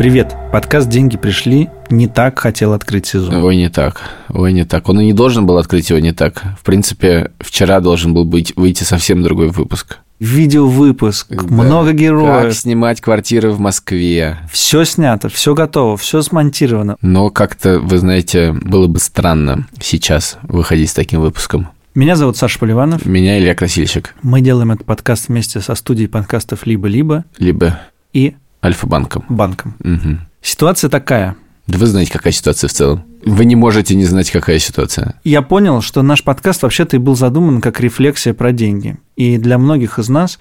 Привет. Подкаст «Деньги пришли» не так хотел открыть сезон. Ой, не так. Ой, не так. Он и не должен был открыть его не так. В принципе, вчера должен был быть выйти совсем другой выпуск. Видеовыпуск, Да. много Как героев. снимать квартиры в Москве. Все снято, все готово, все смонтировано. Но как-то, вы знаете, было бы странно сейчас выходить с таким выпуском. Меня зовут Саша Поливанов. Меня Илья Красильщик, Мы делаем этот подкаст вместе со студией подкастов «Либо-либо» либо и Альфа-банком. банком. Мгм. Ситуация такая. Да вы знаете, какая ситуация в целом. Вы не можете не знать, какая ситуация. Я понял, что наш подкаст вообще-то и был задуман как рефлексия про деньги. И для многих из нас,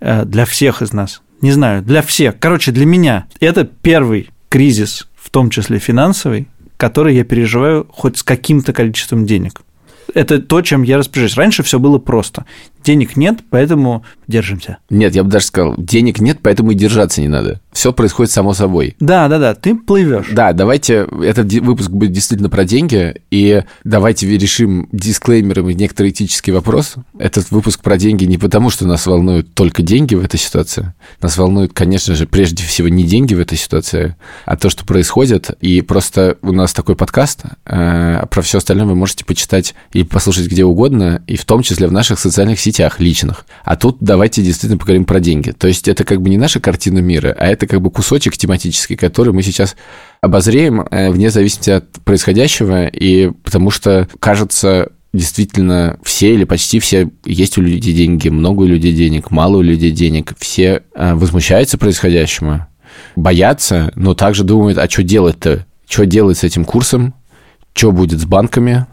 э, для всех из нас, не знаю, для всех, короче, для меня, это первый кризис, в том числе финансовый, который я переживаю хоть с каким-то количеством денег. Это то, чем я распоряжаюсь. Раньше все было просто. Денег нет, поэтому держимся. Нет, я бы даже сказал, денег нет, поэтому и держаться не надо. Все происходит само собой. Да, да, да, ты плывешь. Да, давайте, этот выпуск будет действительно про деньги, и давайте решим дисклеймером и некоторый этический вопрос. Этот выпуск про деньги не потому, что нас волнуют только деньги в этой ситуации. Нас волнуют, конечно же, прежде всего не деньги в этой ситуации, а то, что происходит. И просто у нас такой подкаст, э, про все остальное вы можете почитать и послушать где угодно, и в том числе в наших социальных сетях личных. А тут давайте действительно поговорим про деньги. То есть это как бы не наша картина мира, а это как бы кусочек тематический, который мы сейчас обозреем э, вне зависимости от происходящего, и потому что, кажется, действительно все или почти все есть у людей деньги, много у людей денег, мало у людей денег, все э, возмущаются происходящему, боятся, но также думают, а что делать-то? Что делать с этим курсом? Что будет с банками?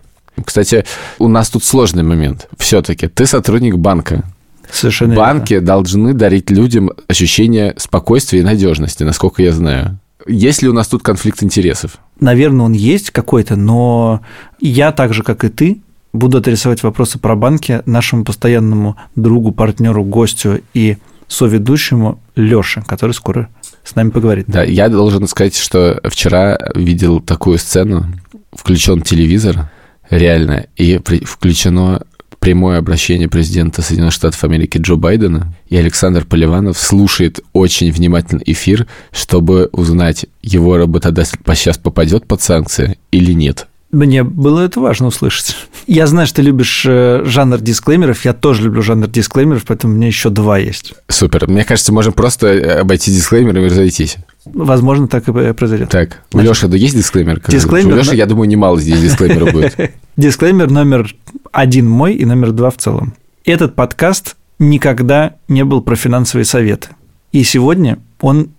Кстати, у нас тут сложный момент. Все-таки ты сотрудник банка. Совершенно верно. Банки должны дарить людям ощущение спокойствия и надежности, насколько я знаю. Есть ли у нас тут конфликт интересов? Наверное, он есть какой-то, но я так же, как и ты, буду адресовать вопросы про банки нашему постоянному другу, партнеру, гостю и соведущему Лёше, который скоро с нами поговорит. Да, я должен сказать, что вчера видел такую сцену. Включен телевизор, реально, и при- включено прямое обращение президента Соединенных Штатов Америки Джо Байдена, и Александр Поливанов слушает очень внимательно эфир, чтобы узнать, его работодатель сейчас попадет под санкции или нет. Мне было это важно услышать. Я знаю, что ты любишь э, жанр дисклеймеров, я тоже люблю жанр дисклеймеров, поэтому у меня еще два есть. Супер. Мне кажется, можем просто э, обойти дисклеймер и разойтись. Возможно, так и произойдет. Так, у Леши да есть дисклеймер? дисклеймер, У Леши, я думаю, немало здесь дисклеймеров будет. Дисклеймер номер один мой и номер два в целом. Этот подкаст никогда не был про финансовые советы. И сегодня он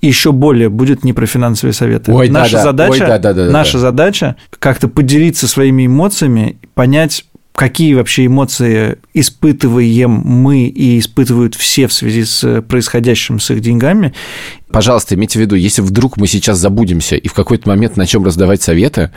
еще более будет не про финансовые советы. Ой, наша да-да. задача, Ой, да-да-да-да. наша задача как-то поделиться своими эмоциями, понять, какие вообще эмоции испытываем мы и испытывают все в связи с происходящим с их деньгами. Пожалуйста, имейте в виду, если вдруг мы сейчас забудемся и в какой-то момент начнем раздавать советы,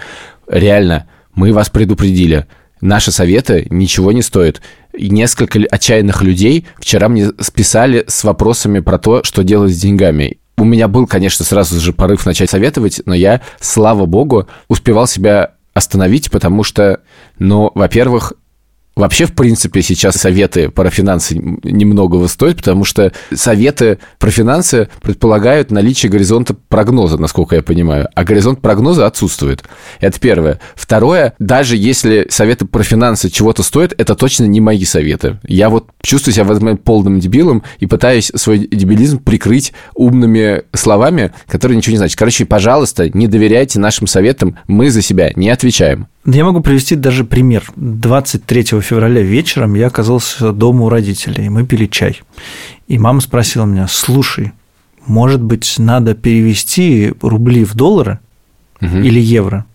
реально, мы вас предупредили. Наши советы ничего не стоят. И несколько отчаянных людей вчера мне списали с вопросами про то, что делать с деньгами. У меня был, конечно, сразу же порыв начать советовать, но я, слава богу, успевал себя остановить, потому что, ну, во-первых, Вообще, в принципе, сейчас советы про финансы немногого стоят, потому что советы про финансы предполагают наличие горизонта прогноза, насколько я понимаю, а горизонт прогноза отсутствует. Это первое. Второе, даже если советы про финансы чего-то стоят, это точно не мои советы. Я вот чувствую себя в этот момент полным дебилом и пытаюсь свой дебилизм прикрыть умными словами, которые ничего не значат. Короче, пожалуйста, не доверяйте нашим советам, мы за себя не отвечаем. Я могу привести даже пример. 23 февраля вечером я оказался дома у родителей, и мы пили чай. И мама спросила меня, слушай, может быть, надо перевести рубли в доллары Мгм. или евро?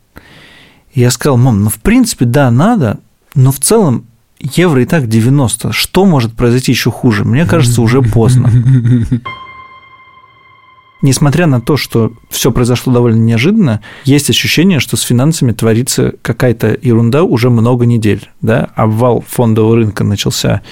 И я сказал, мам, ну, в принципе, да, надо, но в целом евро и так 90. Что может произойти еще хуже? Мне кажется, уже поздно. Несмотря на то, что все произошло довольно неожиданно, есть ощущение, что с финансами творится какая-то ерунда уже много недель. Да? Обвал фондового рынка начался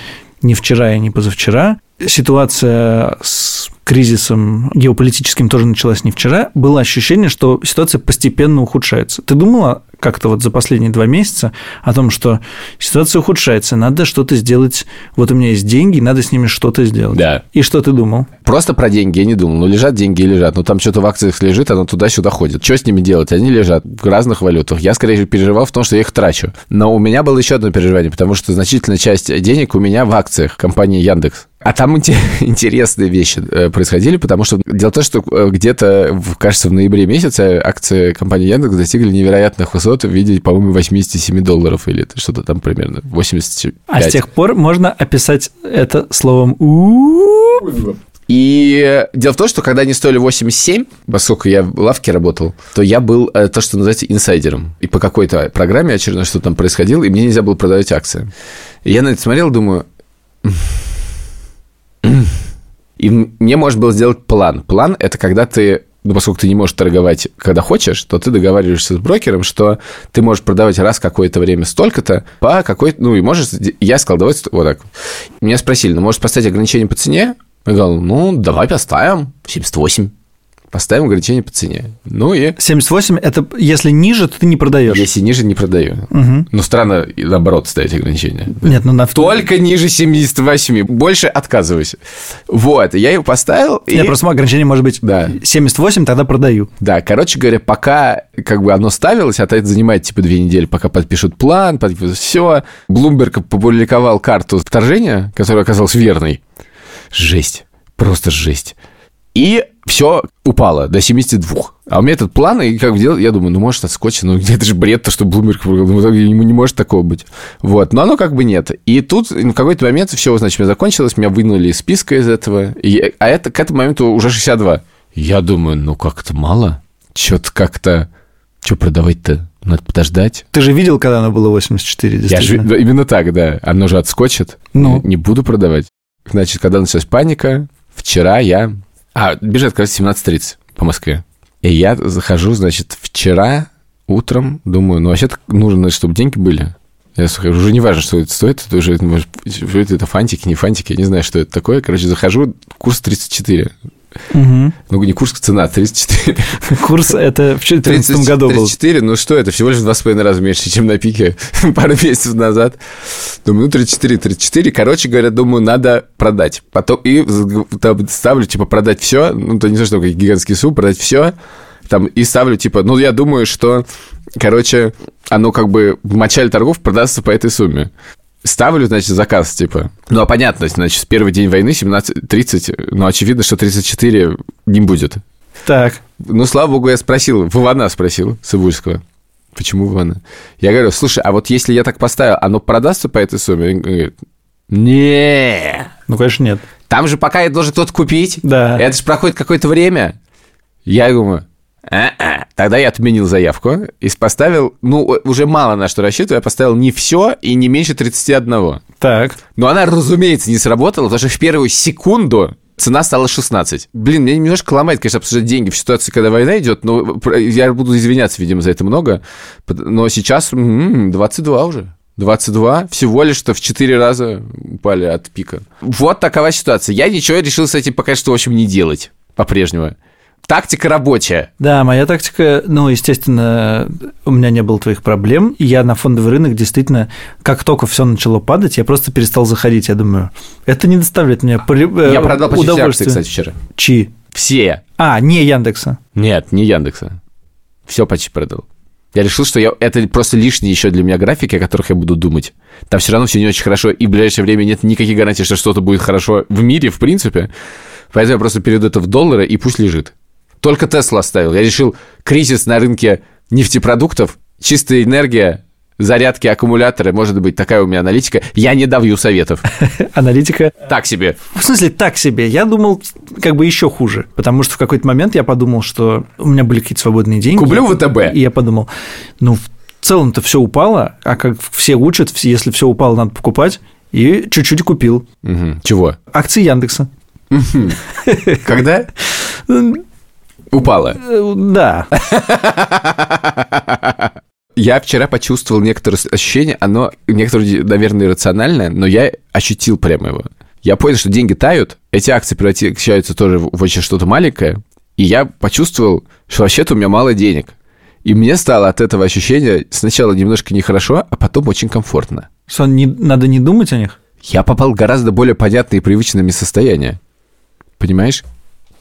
не вчера и не позавчера. Ситуация с кризисом геополитическим тоже началась не вчера. Было ощущение, что ситуация постепенно ухудшается. Ты думала как-то вот за последние два месяца о том, что ситуация ухудшается, надо что-то сделать. Вот у меня есть деньги, надо с ними что-то сделать. Да. И что ты думал? Просто про деньги я не думал. Ну, лежат деньги и лежат. Ну, там что-то в акциях лежит, оно туда-сюда ходит. Что с ними делать? Они лежат в разных валютах. Я, скорее, переживал в том, что я их трачу. Но у меня было еще одно переживание, потому что значительная часть денег у меня в акциях компании Яндекс. А там интересные вещи э, происходили, потому что дело в том, что э, где-то, кажется, в ноябре месяце акции компании Яндекс достигли невероятных высот в виде, по-моему, 87 долларов или что-то там примерно, 85. А с тех пор можно описать это словом и дело в том, что когда они стоили 87, поскольку я в лавке работал, то я был э, то, что называется инсайдером. И по какой-то программе очередной что там происходило, и мне нельзя было продавать акции. И я на это смотрел, думаю, и мне можно было сделать план. План – это когда ты ну, поскольку ты не можешь торговать, когда хочешь, то ты договариваешься с брокером, что ты можешь продавать раз какое-то время столько-то по какой-то... Ну, и можешь... Я сказал, давай вот так. Меня спросили, ну, можешь поставить ограничение по цене? Я говорю, ну, давай поставим 78 поставим ограничение по цене. Ну и... 78 – это если ниже, то ты не продаешь. Если ниже, не продаю. Угу. Ну, странно, наоборот, ставить ограничение. Нет, ну на... Только ниже 78. Больше отказываюсь. Вот, я его поставил. Нет, и... просто ограничение может быть да. 78, тогда продаю. Да, короче говоря, пока как бы оно ставилось, а это занимает типа две недели, пока подпишут план, подпишут все. Блумберг опубликовал карту вторжения, которая оказалась верной. Жесть. Просто жесть. И все упало до 72. А у меня этот план, и как делать, я думаю, ну, может, отскочить, ну, это же бред, то, что Bloomberg, ну, не может такого быть. Вот, но оно как бы нет. И тут в какой-то момент все, значит, меня закончилось, меня вынули из списка из этого, и, а это к этому моменту уже 62. Я думаю, ну, как-то мало. Что-то как-то... Что продавать-то? Надо подождать. Ты же видел, когда оно было 84? Я же, именно так, да. Оно же отскочит. Ну. Не буду продавать. Значит, когда началась паника, вчера я а, бежит как раз 17.30 по Москве. И я захожу, значит, вчера утром, думаю, ну, вообще-то нужно, чтобы деньги были. Я скажу, уже не важно, что это стоит, это уже, может, это фантики, не фантики, я не знаю, что это такое. Короче, захожу, курс 34. Угу. Ну, не курс, цена 34. Курс это в 2014 году был. 34, ну что, это всего лишь в два с половиной раза меньше, чем на пике пару месяцев назад. Думаю, ну 34, 34. Короче говоря, думаю, надо продать. Потом и там, ставлю, типа, продать все. Ну, то не знаю, что такое гигантский сумм, продать все. Там, и ставлю, типа, ну, я думаю, что, короче, оно как бы в начале торгов продастся по этой сумме ставлю, значит, заказ, типа. Ну, а понятно, значит, первый день войны 17.30, ну, очевидно, что 34 не будет. Так. Ну, слава богу, я спросил, в Ивана спросил, Сыбульского. Почему в Ивана? Я говорю, слушай, а вот если я так поставил, оно продастся по этой сумме? Он говорит, не Ну, конечно, нет. Там же пока я должен кто-то купить. Да. Это же проходит какое-то время. Я думаю, а-а. Тогда я отменил заявку и поставил, ну, уже мало на что рассчитываю, я поставил не все и не меньше 31. Так. Но она, разумеется, не сработала, потому что в первую секунду цена стала 16. Блин, меня немножко ломает, конечно, обсуждать деньги в ситуации, когда война идет, но я буду извиняться, видимо, за это много. Но сейчас м-м, 22 уже. 22 всего лишь что в 4 раза упали от пика. Вот такова ситуация. Я ничего решил с этим пока что, в общем, не делать по-прежнему. Тактика рабочая. Да, моя тактика, ну, естественно, у меня не было твоих проблем. И я на фондовый рынок действительно, как только все начало падать, я просто перестал заходить. Я думаю, это не доставляет мне э, Я продал почти все акции, кстати, вчера. Чьи? Все. А, не Яндекса. Нет, не Яндекса. Все почти продал. Я решил, что я, это просто лишние еще для меня графики, о которых я буду думать. Там все равно все не очень хорошо, и в ближайшее время нет никаких гарантий, что что-то будет хорошо в мире, в принципе. Поэтому я просто перейду это в доллары, и пусть лежит. Только Тесла оставил. Я решил, кризис на рынке нефтепродуктов, чистая энергия, зарядки, аккумуляторы, может быть, такая у меня аналитика. Я не давью советов. Аналитика? Так себе. В смысле, так себе. Я думал, как бы еще хуже. Потому что в какой-то момент я подумал, что у меня были какие-то свободные деньги. Куплю ВТБ. И я подумал, ну, в целом-то все упало, а как все учат, если все упало, надо покупать. И чуть-чуть купил. Чего? Акции Яндекса. Когда? Упала. Э, да. Я вчера почувствовал некоторое ощущение, оно некоторое, наверное, иррациональное, но я ощутил прямо его. Я понял, что деньги тают, эти акции превращаются тоже в очень что-то маленькое, и я почувствовал, что вообще-то у меня мало денег. И мне стало от этого ощущения сначала немножко нехорошо, а потом очень комфортно. Что, не, надо не думать о них? Я попал в гораздо более понятные и привычные состояния. Понимаешь?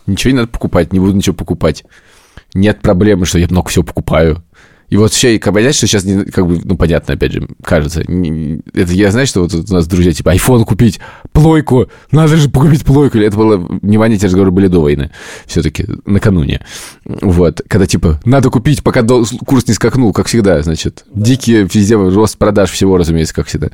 Ничего не надо покупать, не буду ничего покупать. Нет проблемы, что я много всего покупаю. И вот все, и понять, что сейчас, не, как бы, ну, понятно, опять же, кажется. Не, это я знаю, что вот у нас друзья, типа, айфон купить, плойку, надо же купить плойку. Это было, внимание, эти разговоры были до войны, все-таки, накануне. Вот, когда, типа, надо купить, пока курс не скакнул, как всегда, значит. Дикие везде рост продаж всего, разумеется, как всегда.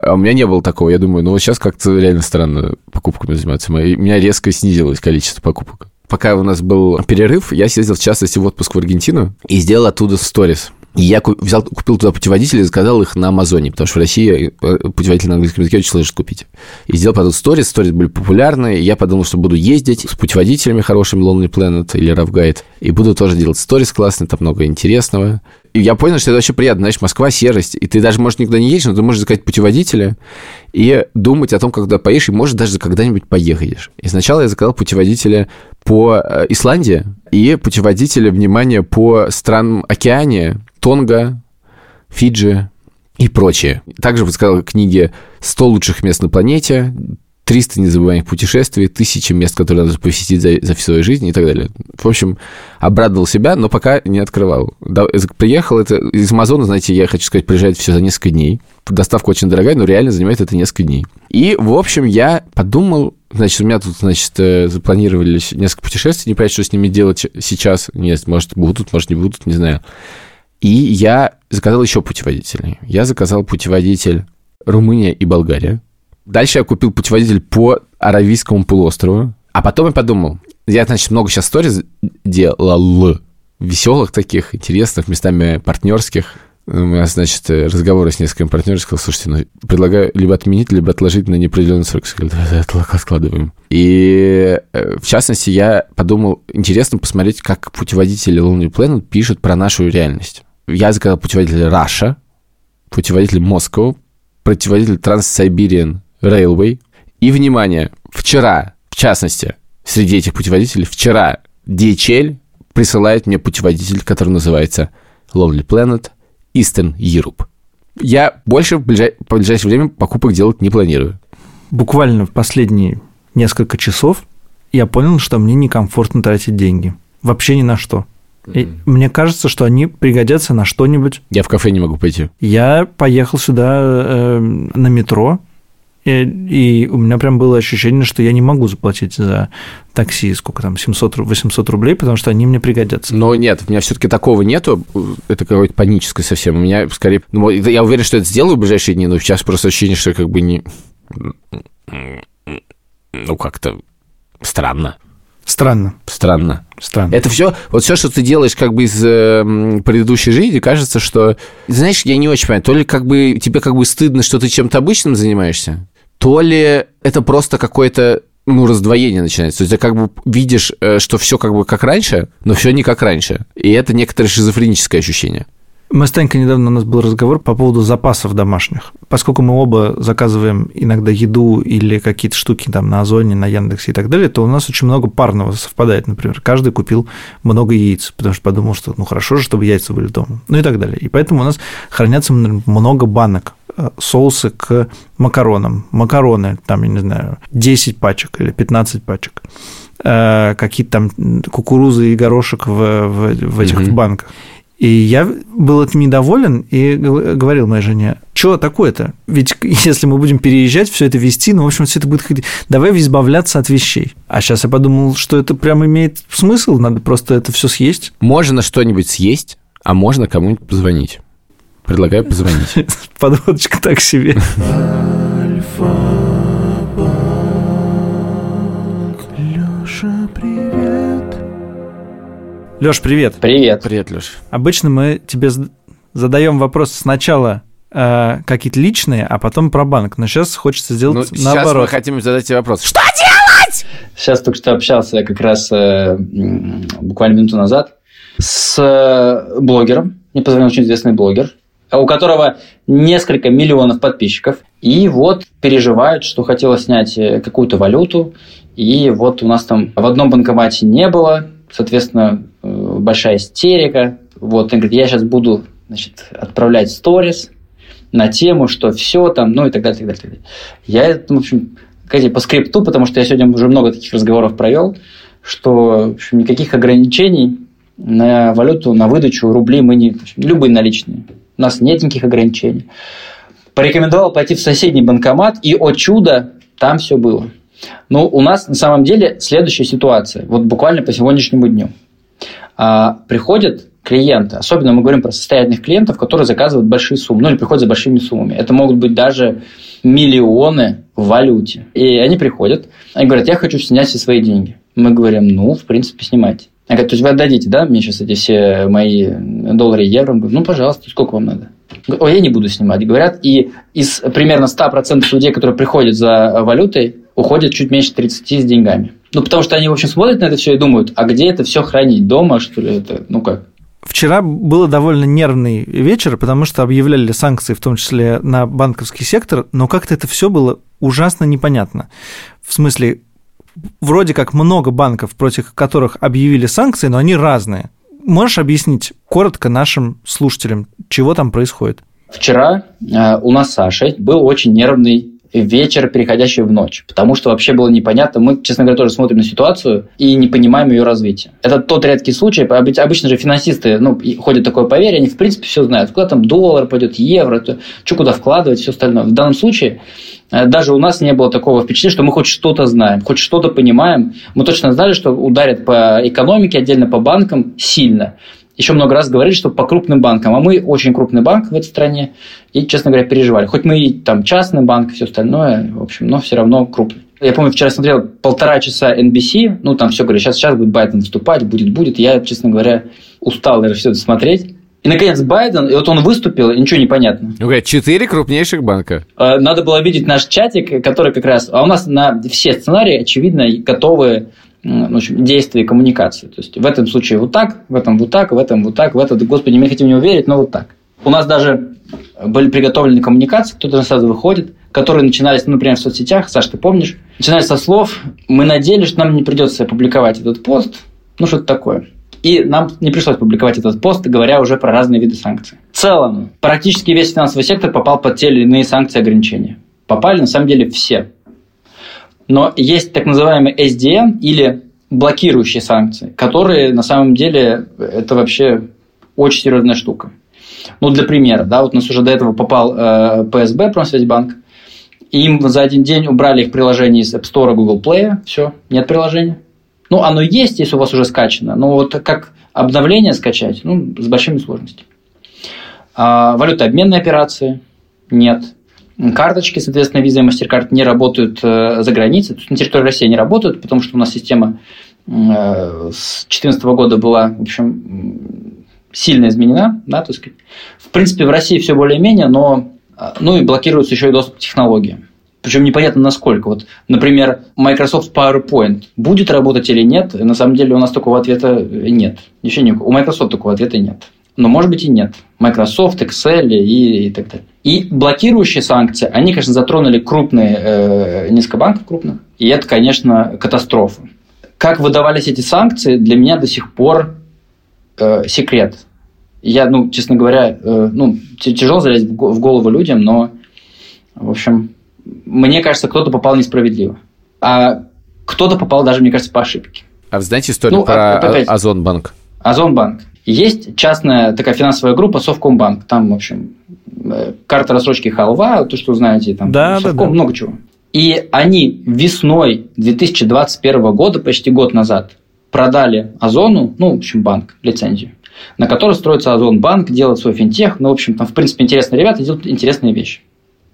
А у меня не было такого. Я думаю, ну вот сейчас как-то реально странно покупками заниматься. У меня резко снизилось количество покупок пока у нас был перерыв, я съездил, в частности, в отпуск в Аргентину и сделал оттуда сторис. И я взял, купил туда путеводители и заказал их на Амазоне, потому что в России э, путеводитель на английском языке очень сложно купить. И сделал потом сторис, сторис были популярны, и я подумал, что буду ездить с путеводителями хорошими Lonely Planet или Rough Guide, и буду тоже делать сторис классные, там много интересного. И я понял, что это вообще приятно. Знаешь, Москва, серость. И ты даже, может, никуда не едешь, но ты можешь заказать путеводителя и думать о том, когда поедешь, и, может, даже когда-нибудь поехаешь. И сначала я заказал путеводителя по э, Исландии и путеводителя, внимание, по странам Океании, Тонга, Фиджи и прочее. Также подсказал книги «100 лучших мест на планете», 300 незабываемых путешествий, 1000 мест, которые надо посетить за, за всю свою жизнь и так далее. В общем, обрадовал себя, но пока не открывал. Приехал это из Амазона, знаете, я хочу сказать, приезжает все за несколько дней. Доставка очень дорогая, но реально занимает это несколько дней. И, в общем, я подумал, значит, у меня тут, значит, э, запланировались несколько путешествий, не понять, что с ними делать сейчас. Нет, может, будут, может, не будут, не знаю. И я заказал еще путеводителей. Я заказал путеводитель Румыния и Болгария. Дальше я купил путеводитель по Аравийскому полуострову. А потом я подумал, я, значит, много сейчас сториз делал, веселых таких, интересных, местами партнерских. У меня, значит, разговоры с несколькими партнерами, сказал, слушайте, ну, предлагаю либо отменить, либо отложить на неопределенный срок. Сказали, давай откладываем. И, э, в частности, я подумал, интересно посмотреть, как путеводители Lonely Planet пишут про нашу реальность. Я заказал путеводитель Russia, путеводитель Moscow, путеводитель Trans-Siberian Railway. И, внимание, вчера, в частности, среди этих путеводителей, вчера DHL присылает мне путеводитель, который называется Lovely Planet Eastern Europe. Я больше в ближай... по ближайшее время покупок делать не планирую. Буквально в последние несколько часов я понял, что мне некомфортно тратить деньги. Вообще ни на что. И мне кажется, что они пригодятся на что-нибудь. Я в кафе не могу пойти. Я поехал сюда э, на метро, и, и у меня прям было ощущение, что я не могу заплатить за такси, сколько там, 700-800 рублей, потому что они мне пригодятся. Но нет, у меня все-таки такого нету, это какое-то паническое совсем. У меня скорее, ну, я уверен, что это сделаю в ближайшие дни, но сейчас просто ощущение, что как бы не... Ну, как-то странно. Странно. Странно. Странно. Это все, вот все, что ты делаешь как бы из э, предыдущей жизни, кажется, что, знаешь, я не очень понимаю, то ли как бы тебе как бы стыдно, что ты чем-то обычным занимаешься, то ли это просто какое-то ну, раздвоение начинается. То есть ты как бы видишь, э, что все как бы как раньше, но все не как раньше. И это некоторое шизофреническое ощущение. Мы с Танькой недавно у нас был разговор по поводу запасов домашних. Поскольку мы оба заказываем иногда еду или какие-то штуки там на Озоне, на Яндексе и так далее, то у нас очень много парного совпадает. Например, каждый купил много яиц, потому что подумал, что ну хорошо же, чтобы яйца были дома. Ну и так далее. И поэтому у нас хранятся много банок соусы к макаронам. Макароны, там, я не знаю, 10 пачек или 15 пачек э, какие-то там кукурузы и горошек в, в, в этих mm-hmm. банках. И я был этим недоволен и говорил моей жене, что такое-то? Ведь если мы будем переезжать, все это вести, ну, в общем, все это будет ходить. Давай избавляться от вещей. А сейчас я подумал, что это прям имеет смысл, надо просто это все съесть. Можно что-нибудь съесть, а можно кому-нибудь позвонить. Предлагаю позвонить. Подводочка так себе. Леш, привет. Привет. Привет, Леш. Обычно мы тебе задаем вопрос сначала э, какие-то личные, а потом про банк. Но сейчас хочется сделать ну, наоборот. Сейчас мы хотим задать тебе вопрос. Что делать? Сейчас только что общался как раз э, буквально минуту назад с э, блогером. Мне позвонил очень известный блогер, у которого несколько миллионов подписчиков. И вот переживает, что хотела снять э, какую-то валюту. И вот у нас там в одном банкомате не было Соответственно, э, большая истерика, вот, он говорит, я сейчас буду значит, отправлять сторис на тему, что все там, ну и так далее, так далее, так далее. Я, в общем, сказать, по скрипту, потому что я сегодня уже много таких разговоров провел, что в общем, никаких ограничений на валюту, на выдачу рублей мы не... Любые наличные. У нас нет никаких ограничений. Порекомендовал пойти в соседний банкомат, и, о чудо, там все было. Но у нас на самом деле следующая ситуация. Вот буквально по сегодняшнему дню. А, приходят клиенты, особенно мы говорим про состоятельных клиентов, которые заказывают большие суммы, ну или приходят за большими суммами. Это могут быть даже миллионы в валюте. И они приходят, они говорят, я хочу снять все свои деньги. Мы говорим, ну, в принципе, снимайте. Они говорят, то есть вы отдадите, да, мне сейчас эти все мои доллары и евро? Мы говорим, ну, пожалуйста, сколько вам надо? Ой, я не буду снимать, говорят. И из примерно 100% людей, которые приходят за валютой, уходят чуть меньше 30 с деньгами. Ну, потому что они, в общем, смотрят на это все и думают, а где это все хранить? Дома, что ли? Это, ну как? Вчера было довольно нервный вечер, потому что объявляли санкции, в том числе на банковский сектор, но как-то это все было ужасно непонятно. В смысле, вроде как много банков, против которых объявили санкции, но они разные. Можешь объяснить коротко нашим слушателям, чего там происходит? Вчера э, у нас с Сашей был очень нервный вечер, переходящий в ночь. Потому что вообще было непонятно. Мы, честно говоря, тоже смотрим на ситуацию и не понимаем ее развития. Это тот редкий случай. Обычно же финансисты, ну, ходят такое поверье, они в принципе все знают. Куда там доллар пойдет, евро, то, что куда вкладывать, все остальное. В данном случае э, даже у нас не было такого впечатления, что мы хоть что-то знаем, хоть что-то понимаем. Мы точно знали, что ударят по экономике, отдельно по банкам сильно еще много раз говорили, что по крупным банкам. А мы очень крупный банк в этой стране. И, честно говоря, переживали. Хоть мы и там частный банк, все остальное, в общем, но все равно крупный. Я помню, вчера смотрел полтора часа NBC, ну, там все говорили, сейчас, сейчас будет Байден выступать, будет, будет. Я, честно говоря, устал, наверное, все это смотреть. И, наконец, Байден, и вот он выступил, и ничего не понятно. Ну, говорят, четыре крупнейших банка. Э, надо было видеть наш чатик, который как раз... А у нас на все сценарии, очевидно, готовы в общем, действия и коммуникации. То есть в этом случае вот так, в этом вот так, в этом вот так, в этот, господи, мы хотим не уверить, но вот так. У нас даже были приготовлены коммуникации, кто-то сразу выходит, которые начинались, ну, например, в соцсетях, Саш, ты помнишь? Начинались со слов «Мы надеялись, что нам не придется публиковать этот пост», ну, что-то такое. И нам не пришлось публиковать этот пост, говоря уже про разные виды санкций. В целом, практически весь финансовый сектор попал под те или иные санкции и ограничения. Попали, на самом деле, все. Но есть так называемый SDN или блокирующие санкции, которые на самом деле это вообще очень серьезная штука. Ну, для примера, да, вот у нас уже до этого попал э, ПСБ, Промсвязьбанк, им за один день убрали их приложение из App Store, Google Play, все, нет приложения. Ну, оно есть, если у вас уже скачано, но вот как обновление скачать, ну, с большими сложностями. А, валютообменные операции нет. Карточки, соответственно, Visa и MasterCard не работают э, за границей, то есть на территории России не работают, потому что у нас система э, с 2014 года была, в общем, сильно изменена, да, то есть, в принципе, в России все более-менее, но, э, ну, и блокируется еще и доступ к технологиям. Причем непонятно насколько. Вот, например, Microsoft PowerPoint будет работать или нет, на самом деле у нас такого ответа нет. Еще не, у Microsoft такого ответа нет но может быть и нет. Microsoft, Excel и, и так далее. И блокирующие санкции, они, конечно, затронули крупные, э, несколько банков крупных, и это, конечно, катастрофа. Как выдавались эти санкции, для меня до сих пор э, секрет. Я, ну, честно говоря, э, ну, тяжело залезть в голову людям, но, в общем, мне кажется, кто-то попал несправедливо. А кто-то попал даже, мне кажется, по ошибке. А вы знаете историю ну, про опять, Озонбанк? Озонбанк. Есть частная такая финансовая группа Совкомбанк. Там, в общем, э, карта рассрочки халва, то, что знаете, там да, Совком, да, да. много чего. И они весной 2021 года, почти год назад, продали Озону, ну, в общем, банк, лицензию, на которой строится Озон банк, делает свой финтех. Ну, в общем, там, в принципе, интересные ребята делают интересные вещи.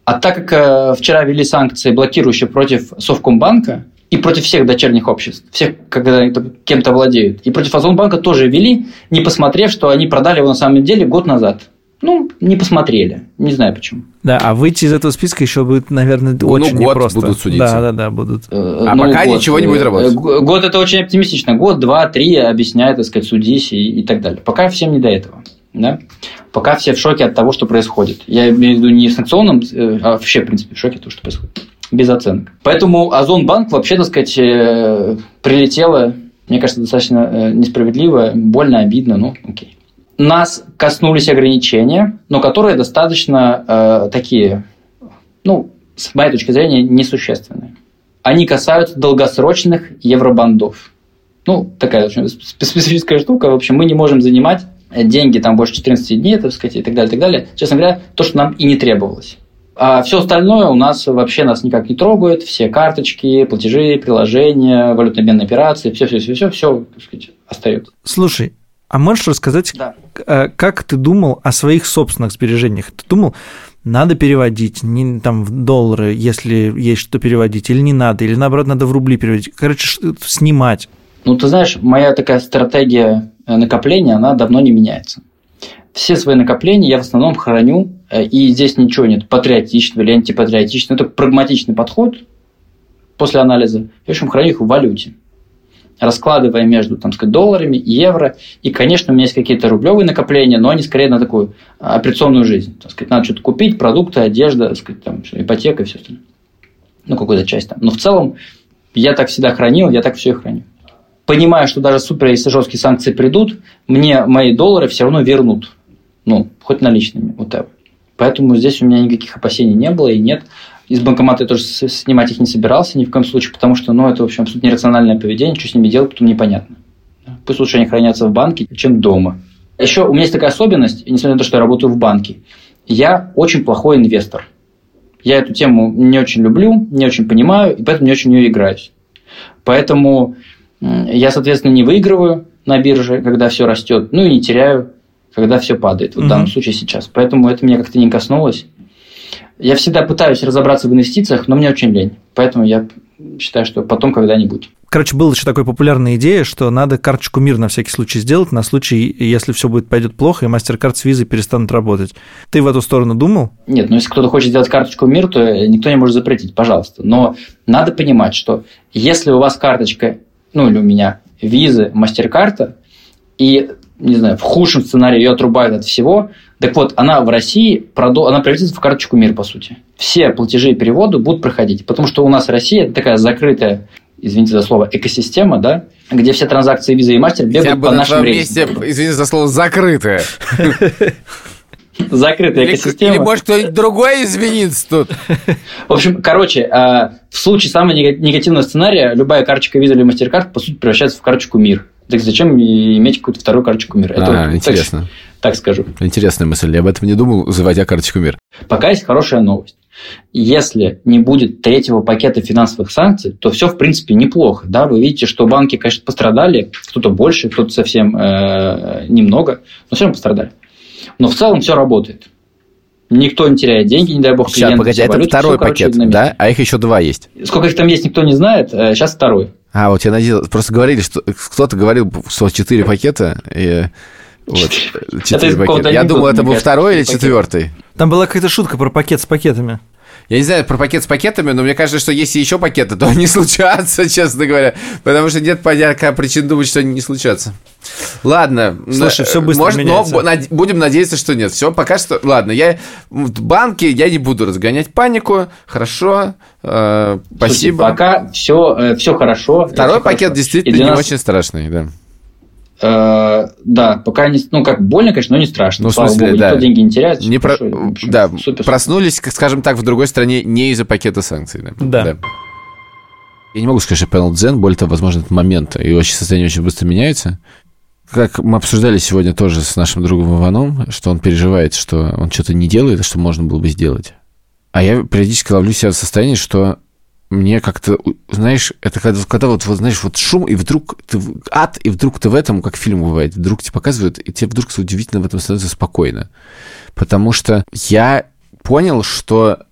А так как э, вчера ввели санкции, блокирующие против Совкомбанка, и против всех дочерних обществ, всех, когда кем-то владеют. И против Озонбанка тоже вели, не посмотрев, что они продали его на самом деле год назад. Ну, не посмотрели. Не знаю почему. Да, а выйти из этого списка еще будет, наверное, ну, очень год непросто. будут судиться. Да, да, да, будут. Э, а ну, пока год, ничего не будет работать. Э, год – это очень оптимистично. Год, два, три объясняет, так сказать, судись и, и так далее. Пока всем не до этого. Да? Пока все в шоке от того, что происходит. Я имею в виду не в санкционном, э, а вообще, в принципе, в шоке от того, что происходит без оценок. Поэтому Озонбанк вообще, так сказать, э, прилетело, мне кажется, достаточно э, несправедливо, больно, обидно, ну окей. нас коснулись ограничения, но которые достаточно э, такие, ну, с моей точки зрения, несущественные. Они касаются долгосрочных евробандов. Ну, такая очень специфическая штука. В общем, мы не можем занимать деньги там больше 14 дней, так сказать, и так далее, и так далее. Честно говоря, то, что нам и не требовалось. А все остальное у нас вообще нас никак не трогает. Все карточки, платежи, приложения, валютно-обменные операции, все-все-все, все, остается. Слушай, а можешь рассказать, да. Э, как ты думал о своих собственных сбережениях? Ты думал, надо переводить не, там, в доллары, если есть что переводить, или не надо, или наоборот, надо в рубли переводить? Короче, снимать. Ну, ты знаешь, моя такая стратегия э, накопления, она давно не меняется. Все свои накопления я в основном храню, и здесь ничего нет патриотичного или антипатриотичного. Это прагматичный подход после анализа. В общем, храню их в валюте раскладывая между, там, сказать, долларами, евро. И, конечно, у меня есть какие-то рублевые накопления, но они скорее на такую операционную жизнь. Так сказать, надо что-то купить, продукты, одежда, так сказать, там, ипотека и все остальное. Ну, какую-то часть там. Но в целом я так всегда хранил, я так все и храню. Понимаю, что даже супер, если жесткие санкции придут, мне мои доллары все равно вернут. Ну, хоть наличными, вот так. Поэтому здесь у меня никаких опасений не было и нет. Из банкомата я тоже снимать их не собирался ни в коем случае, потому что ну, это, в общем, абсолютно нерациональное поведение, что с ними делать, потом непонятно. Пусть лучше они хранятся в банке, чем дома. Еще у меня есть такая особенность, несмотря на то, что я работаю в банке, я очень плохой инвестор. Я эту тему не очень люблю, не очень понимаю, и поэтому не очень в нее играюсь. Поэтому я, соответственно, не выигрываю на бирже, когда все растет, ну и не теряю, когда все падает. Вот в данном случае сейчас. Поэтому это меня как-то не коснулось. Я всегда пытаюсь разобраться в инвестициях, но мне очень лень. Поэтому я считаю, что потом когда-нибудь. Короче, была еще такая популярная идея, что надо карточку мир на всякий случай сделать, на случай, если все будет пойдет плохо, и мастер-карт с визой перестанут работать. Ты в эту сторону думал? Нет, ну если кто-то хочет сделать карточку мир, то никто не может запретить, пожалуйста. Но надо понимать, что если у вас карточка, ну или у меня, визы, мастер-карта, и не знаю, в худшем сценарии ее отрубают от всего. Так вот, она в России, продол... она превратится в карточку мир, по сути. Все платежи и переводы будут проходить. Потому что у нас Россия – это такая закрытая, извините за слово, экосистема, да, где все транзакции виза и мастер бегают по нашим рейсам. извините за слово, закрытая. Закрытая экосистема. Или, может, кто-нибудь другой извинится тут. В общем, короче, а, в случае самого негативного сценария любая карточка виза или мастер-карт, по сути, превращается в карточку мир. Так зачем иметь какую-то вторую карточку мира? Это а, интересно. Так, так скажу. Интересная мысль. Я об этом не думал, заводя карточку мир. Пока есть хорошая новость. Если не будет третьего пакета финансовых санкций, то все, в принципе, неплохо. Да? Вы видите, что банки, конечно, пострадали, кто-то больше, кто-то совсем э, немного, но все равно пострадали. Но в целом все работает. Никто не теряет деньги, не дай бог, Сейчас, погоди, это валюту, второй все, пакет, короче, да? А их еще два есть. Сколько их там есть, никто не знает. Сейчас э, второй. А, вот я надеялся, просто говорили, что кто-то говорил, что четыре пакета, и вот, четыре пакета. Я думал, это был второй или четвертый. Там была какая-то шутка про пакет с пакетами. Я не знаю про пакет с пакетами, но мне кажется, что если еще пакеты, то они случатся, честно говоря. Потому что нет понятия причин думать, что они не случатся. Ладно. Слушай, все быстро может, меняется. Но будем надеяться, что нет. Все, пока что... Ладно, я... В банке я не буду разгонять панику. Хорошо. Э, спасибо. Слушайте, пока все, э, все хорошо. Второй все пакет хорошо. действительно не нас... очень страшный, да. Э, да, пока не, ну как больно, конечно, но не страшно. Ну, в смысле, Богу, да. никто деньги не теряет. Не про... общем, да, супер. проснулись, скажем так, в другой стране не из-за пакета санкций. Да. да. да. Я не могу сказать, что Panel Zen, более того, возможно, этот момент, и вообще состояние очень быстро меняется. Как мы обсуждали сегодня тоже с нашим другом Иваном, что он переживает, что он что-то не делает, а что можно было бы сделать. А я периодически ловлю себя в состоянии, что мне как-то, знаешь, это когда, когда вот, вот, знаешь, вот шум, и вдруг ты ад, и вдруг ты в этом, как фильм бывает, вдруг тебе показывают, и тебе вдруг удивительно в этом становится спокойно. Потому что я понял, что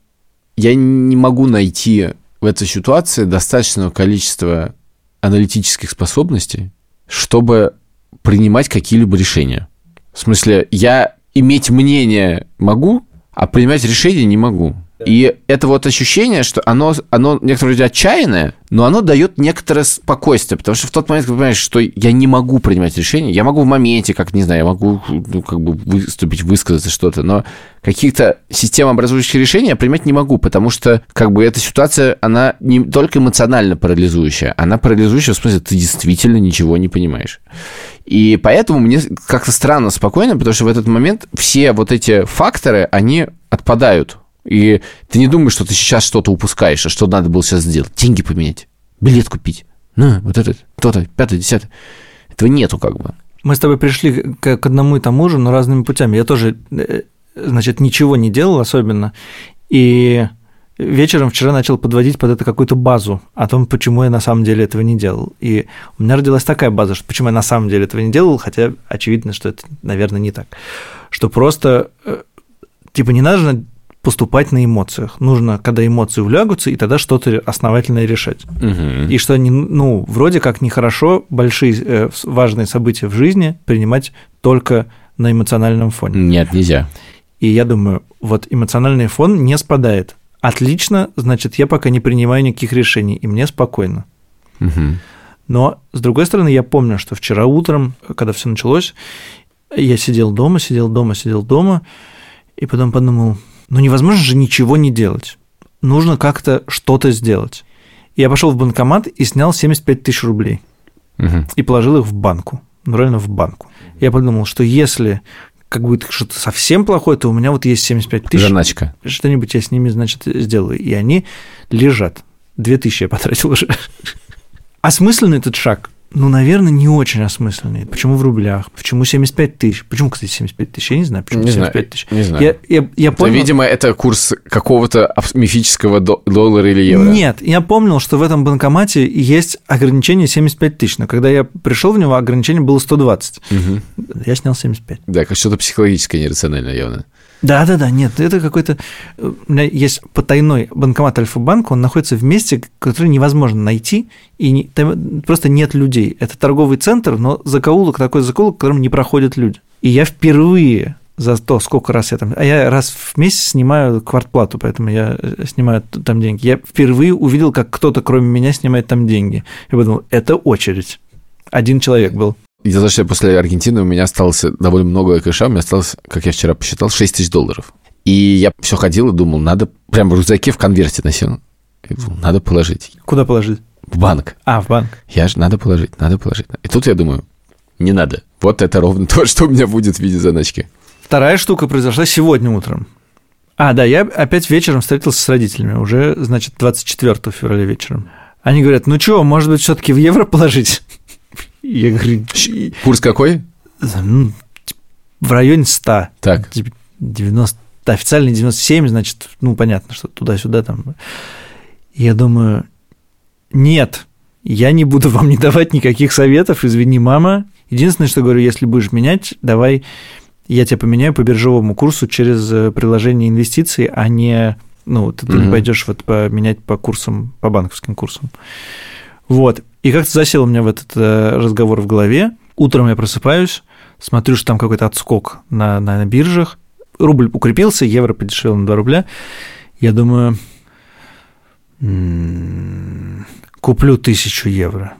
я не могу найти в этой ситуации достаточного количества аналитических способностей, чтобы принимать какие-либо решения. В смысле, я иметь мнение могу, а принимать решения не могу. И это вот ощущение, что оно, оно некоторое вроде отчаянное, но оно дает некоторое спокойствие, потому что в тот момент, когда понимаешь, что я не могу принимать решение, я могу в моменте, как, не знаю, я могу ну, как бы выступить, высказаться что-то, но каких-то системообразующих решений я принимать не могу, потому что как бы эта ситуация, она не только эмоционально парализующая, она парализующая в смысле, ты действительно ничего не понимаешь. И поэтому мне как-то странно спокойно, потому что в этот момент все вот эти факторы, они отпадают. И ты не думаешь, что ты сейчас что-то упускаешь, а что надо было сейчас сделать. Деньги поменять, билет купить. Ну, вот это, то-то, пятое, десятое. Этого нету как бы. Мы с тобой пришли к, к одному и тому же, но разными путями. Я тоже, э, значит, ничего не делал особенно. И вечером вчера начал подводить под это какую-то базу о том, почему я на самом деле этого не делал. И у меня родилась такая база, что почему я на самом деле этого не делал, хотя очевидно, что это, наверное, не так. Что просто, э, типа, не надо поступать на эмоциях. Нужно, когда эмоции улягутся, и тогда что-то основательное решать. Угу. И что, ну, вроде как нехорошо большие э, важные события в жизни принимать только на эмоциональном фоне. Нет, нельзя. И я думаю, вот эмоциональный фон не спадает. Отлично, значит, я пока не принимаю никаких решений, и мне спокойно. Угу. Но, с другой стороны, я помню, что вчера утром, когда все началось, я сидел дома, сидел дома, сидел дома, и потом подумал, ну невозможно же ничего не делать. Нужно как-то что-то сделать. Я пошел в банкомат и снял 75 тысяч рублей. Угу. И положил их в банку. Ну, реально в банку. Я подумал, что если как будет что-то совсем плохое, то у меня вот есть 75 тысяч. Заначка. Что-нибудь я с ними, значит, сделаю. И они лежат. 2000 я потратил уже. Осмысленный этот шаг? Ну, наверное, не очень осмысленный. Почему в рублях? Почему 75 тысяч? Почему, кстати, 75 тысяч? Я не знаю, почему Не 75 знаю, тысяч. не знаю. Я, я, я понял... видимо, это курс какого-то мифического до- доллара или евро. Нет, я помнил, что в этом банкомате есть ограничение 75 тысяч, но когда я пришел в него, ограничение было 120. Мгм. Я снял 75. Да, как что-то психологическое нерациональное явно. Да, да, да, нет, это какой-то... У меня есть потайной банкомат Альфа-банка, он находится в месте, который невозможно найти, и не- там просто нет людей. Это торговый центр, но закоулок такой закоулок, в котором не проходят люди. И я впервые за то, сколько раз я там... А я раз в месяц снимаю квартплату, поэтому я э, снимаю там деньги. Я впервые увидел, как кто-то, кроме меня, снимает там деньги. Я подумал, это очередь. Один человек был. Из-за того, что я после Аргентины у меня осталось довольно много кэша, у меня осталось, как я вчера посчитал, 6 тысяч долларов. И я все ходил и думал, надо прям в рюкзаке в конверте носил. Я думал, надо положить Куда положить? в банк. А, в банк. Я же надо положить, надо положить. И тут я думаю, не надо. Вот это ровно то, что у меня будет в виде заначки. Вторая штука произошла сегодня утром. А, да, я опять вечером встретился с родителями, уже, значит, 24 февраля вечером. Они говорят, ну что, может быть, все таки в евро положить? Я говорю, «И- Курс какой? ну, типа, в районе 100. Так. Типа 90, официальный 97, значит, ну, понятно, что туда-сюда там. Я думаю, нет, я не буду вам не давать никаких советов, извини, мама. Единственное, что говорю, если будешь менять, давай я тебя поменяю по биржевому курсу через э, приложение инвестиций, а не, ну, ты, ты не Мгм. пойдешь вот поменять по курсам, по банковским курсам. Вот. И как-то засел у меня в этот э, разговор в голове. Утром я просыпаюсь, смотрю, что там какой-то отскок на, на биржах. Рубль укрепился, евро подешевел на 2 рубля. Я думаю, «М, куплю тысячу евро.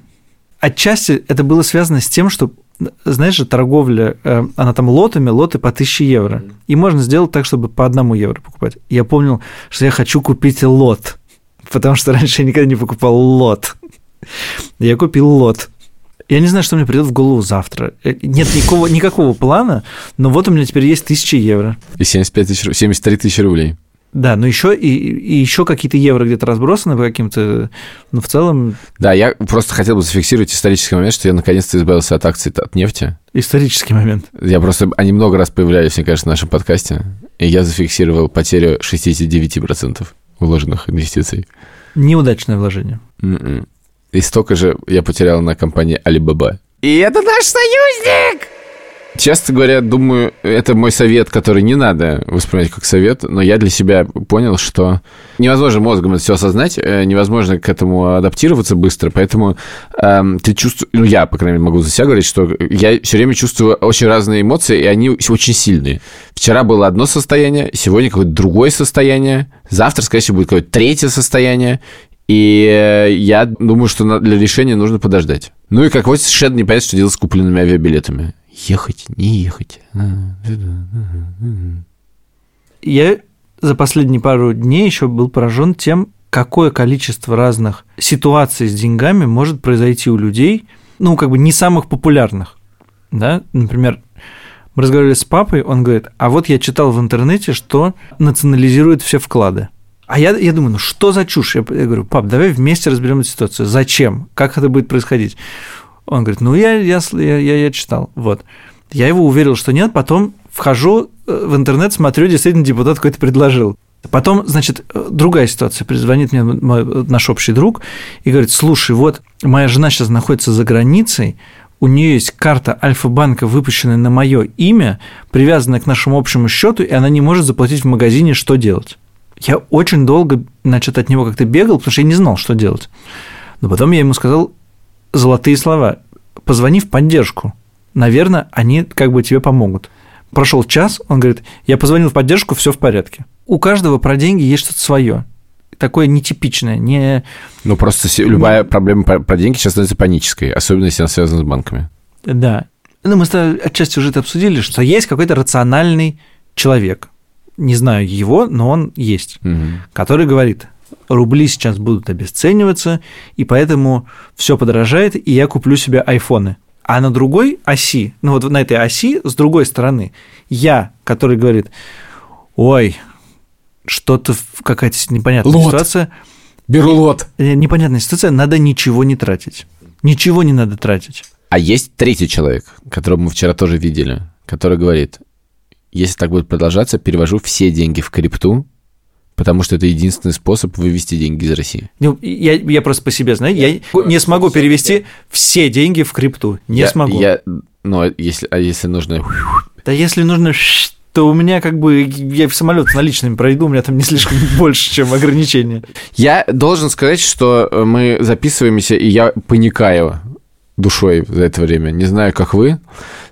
Отчасти это было связано с тем, что, знаешь же, торговля, э, она там лотами, лоты по 1000 евро. И можно сделать так, чтобы по одному евро покупать. Я помнил, что я хочу купить лот, потому что раньше я никогда не покупал лот. Я купил лот. Я не знаю, что мне придет в голову завтра. Э, Нет никакого, никакого плана, но вот у меня теперь есть 1000 евро. И 75 тысяч, ру- 73 тысячи рублей. Да, но еще и, и еще какие-то евро где-то разбросаны по каким-то, но в целом Да, я просто хотел бы зафиксировать исторический момент, что я наконец-то избавился от акций от нефти. исторический момент. Я просто... Они много раз появлялись, мне кажется, в нашем подкасте. И я зафиксировал потерю 69% вложенных инвестиций. Неудачное вложение. М-м. И столько же я потерял на компании Alibaba. И это наш союзник! Честно говоря, думаю, это мой совет, который не надо воспринимать как совет, но я для себя понял, что невозможно мозгом это все осознать, э, невозможно к этому адаптироваться быстро, поэтому эм, ты чувствуешь, ну я, по крайней мере, могу за себя говорить, что я все время чувствую очень разные эмоции, и они очень сильные. Вчера было одно состояние, сегодня какое-то другое состояние, завтра, скорее всего, будет какое-то третье состояние, и э, я думаю, что для решения нужно подождать. Ну и как вот совершенно не понятно, что делать с купленными авиабилетами. Ехать, не ехать. Я за последние пару дней еще был поражен тем, какое количество разных ситуаций с деньгами может произойти у людей, ну, как бы не самых популярных. да, например, мы разговаривали с папой, он говорит, а вот я читал в интернете, что национализируют все вклады. А я, я думаю, ну что за чушь? Я, я говорю, пап, давай вместе разберем эту ситуацию. Зачем? Как это будет происходить? Он говорит, ну я, я, я, я читал. Вот. Я его уверил, что нет, потом вхожу э, в интернет, смотрю, действительно депутат какой-то предложил. Потом, значит, другая ситуация. Звонит мне мой, наш общий друг и говорит, слушай, вот моя жена сейчас находится за границей, у нее есть карта Альфа-банка, выпущенная на мое имя, привязанная к нашему общему счету, и она не может заплатить в магазине, что делать? Я очень долго, значит, от него как-то бегал, потому что я не знал, что делать. Но потом я ему сказал золотые слова. Позвони в поддержку. Наверное, они как бы тебе помогут. Прошел час, он говорит, я позвонил в поддержку, все в порядке. У каждого про деньги есть что-то свое такое нетипичное, не... Ну, просто любая проблема про деньги сейчас становится панической, особенно если она связана с банками. Да. Ну, мы отчасти уже это обсудили, что есть какой-то рациональный человек, не знаю его, но он есть, угу. который говорит, рубли сейчас будут обесцениваться, и поэтому все подорожает, и я куплю себе айфоны. А на другой оси, ну вот на этой оси, с другой стороны, я, который говорит, ой, что-то, какая-то непонятная лот. ситуация. Беру лот. Э, непонятная ситуация, надо ничего не тратить. Ничего не надо тратить. А есть третий человек, которого мы вчера тоже видели, который говорит, если так будет продолжаться, перевожу все деньги в крипту, потому что это единственный способ вывести деньги из России. Ну, я, я просто по себе знаю, я не смогу перевести все деньги в крипту. Не я, смогу. Я, ну, а если, а если нужно... Да если нужно то у меня как бы я в самолет с наличными пройду, у меня там не слишком больше, чем ограничения. Я должен сказать, что мы записываемся, и я паникаю душой за это время. Не знаю, как вы.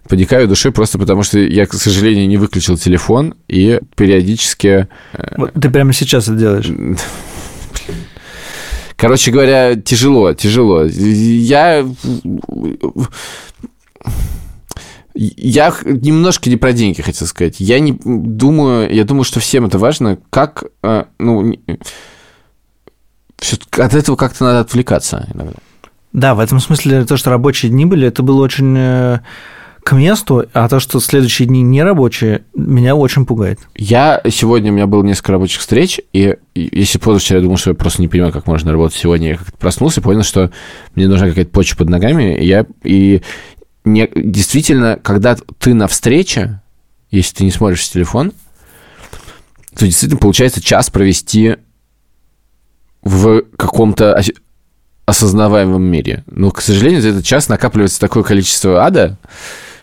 Паникаю душой просто потому, что я, к сожалению, не выключил телефон и периодически... Э, вот ты прямо сейчас это делаешь. Короче говоря, тяжело, тяжело. Я я немножко не про деньги хотел сказать. Я не думаю, я думаю, что всем это важно, как, э, ну, от этого как-то надо отвлекаться иногда. Да, в этом смысле то, что рабочие дни были, это было очень э, к месту, а то, что следующие дни не рабочие, меня очень пугает. Я сегодня, у меня было несколько рабочих встреч, и если позавчера я думал, что я просто не понимаю, как можно работать сегодня, я как-то проснулся, понял, что мне нужна какая-то почва под ногами, и я, и не, действительно, когда ты на встрече, если ты не смотришь телефон, то действительно получается час провести в каком-то осознаваемом мире. Но, к сожалению, за этот час накапливается такое количество ада,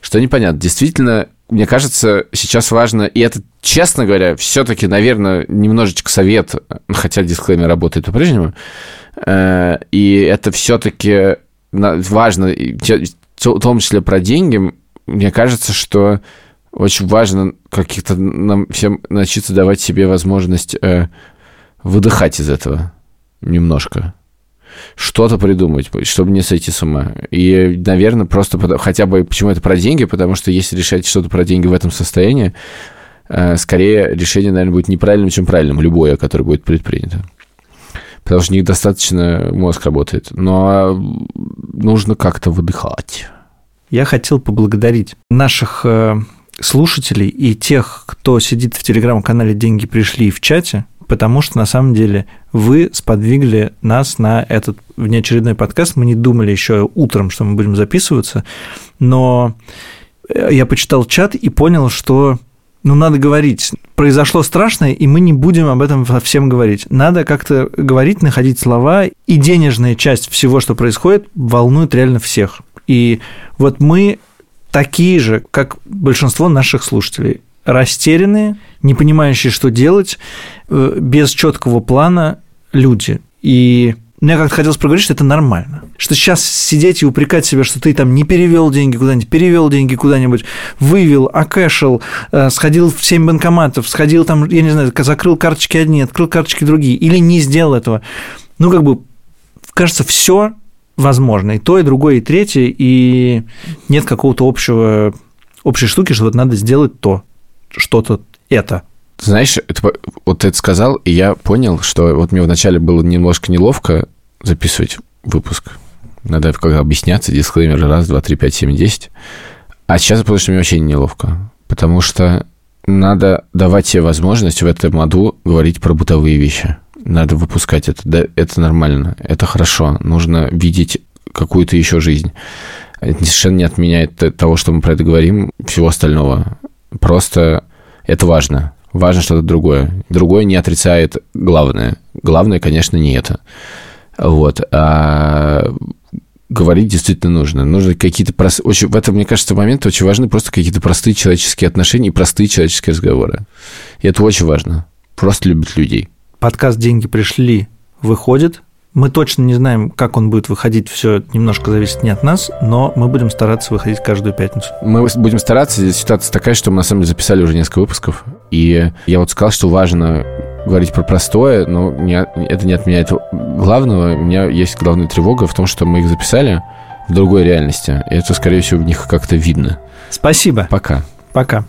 что непонятно. Действительно, мне кажется, сейчас важно, и это, честно говоря, все-таки, наверное, немножечко совет, хотя дисклеймер работает по-прежнему, э, и это все-таки важно в том числе про деньги, мне кажется, что очень важно каких-то нам всем научиться давать себе возможность э, выдыхать из этого немножко. Что-то придумать, чтобы не сойти с ума. И, наверное, просто хотя бы почему это про деньги, потому что если решать что-то про деньги в этом состоянии, э, скорее решение, наверное, будет неправильным, чем правильным, любое, которое будет предпринято потому что недостаточно мозг работает. Но нужно как-то выдыхать. Я хотел поблагодарить наших э, слушателей и тех, кто сидит в телеграм-канале «Деньги пришли» в чате, потому что на самом деле вы сподвигли нас на этот внеочередной подкаст. Мы не думали еще утром, что мы будем записываться, но э, я почитал чат и понял, что ну, надо говорить. Произошло страшное, и мы не будем об этом всем говорить. Надо как-то говорить, находить слова, и денежная часть всего, что происходит, волнует реально всех. И вот мы такие же, как большинство наших слушателей, растерянные, не понимающие, что делать, э, без четкого плана люди. И мне как-то хотелось проговорить, что это нормально. Что сейчас сидеть и упрекать себя, что ты там не перевел деньги куда-нибудь, перевел деньги куда-нибудь, вывел, окэшил, э, сходил в 7 банкоматов, сходил там, я не знаю, закрыл карточки одни, открыл карточки другие, или не сделал этого. Ну, как бы, кажется, все возможно. И то, и другое, и третье, и нет какого-то общего, общей штуки, что вот надо сделать то, что-то это. Знаешь, это, вот ты это сказал, и я понял, что вот мне вначале было немножко неловко записывать выпуск. Надо когда объясняться, дисклеймер раз, два, три, пять, семь, десять. А сейчас, потому что мне вообще неловко. Потому что надо давать себе возможность в этом аду говорить про бытовые вещи. Надо выпускать это. Да, это нормально. Это хорошо. Нужно видеть какую-то еще жизнь. Это совершенно не отменяет того, что мы про это говорим, всего остального. Просто это важно. Важно что-то другое. Другое не отрицает главное. Главное, конечно, не это. Вот. А говорить действительно нужно. Нужно какие-то простые... Очень... В этом, мне кажется, момент очень важны просто какие-то простые человеческие отношения и простые человеческие разговоры. И это очень важно. Просто любить людей. Подкаст «Деньги пришли» выходит. Мы точно не знаем, как он будет выходить, все немножко зависит не от нас, но мы будем стараться выходить каждую пятницу. Мы будем стараться. Ситуация такая, что мы на самом деле записали уже несколько выпусков. И я вот сказал, что важно говорить про простое, но не, это не отменяет главного. У меня есть главная тревога в том, что мы их записали в другой реальности. И это, скорее всего, в них как-то видно. Спасибо. Пока. Пока.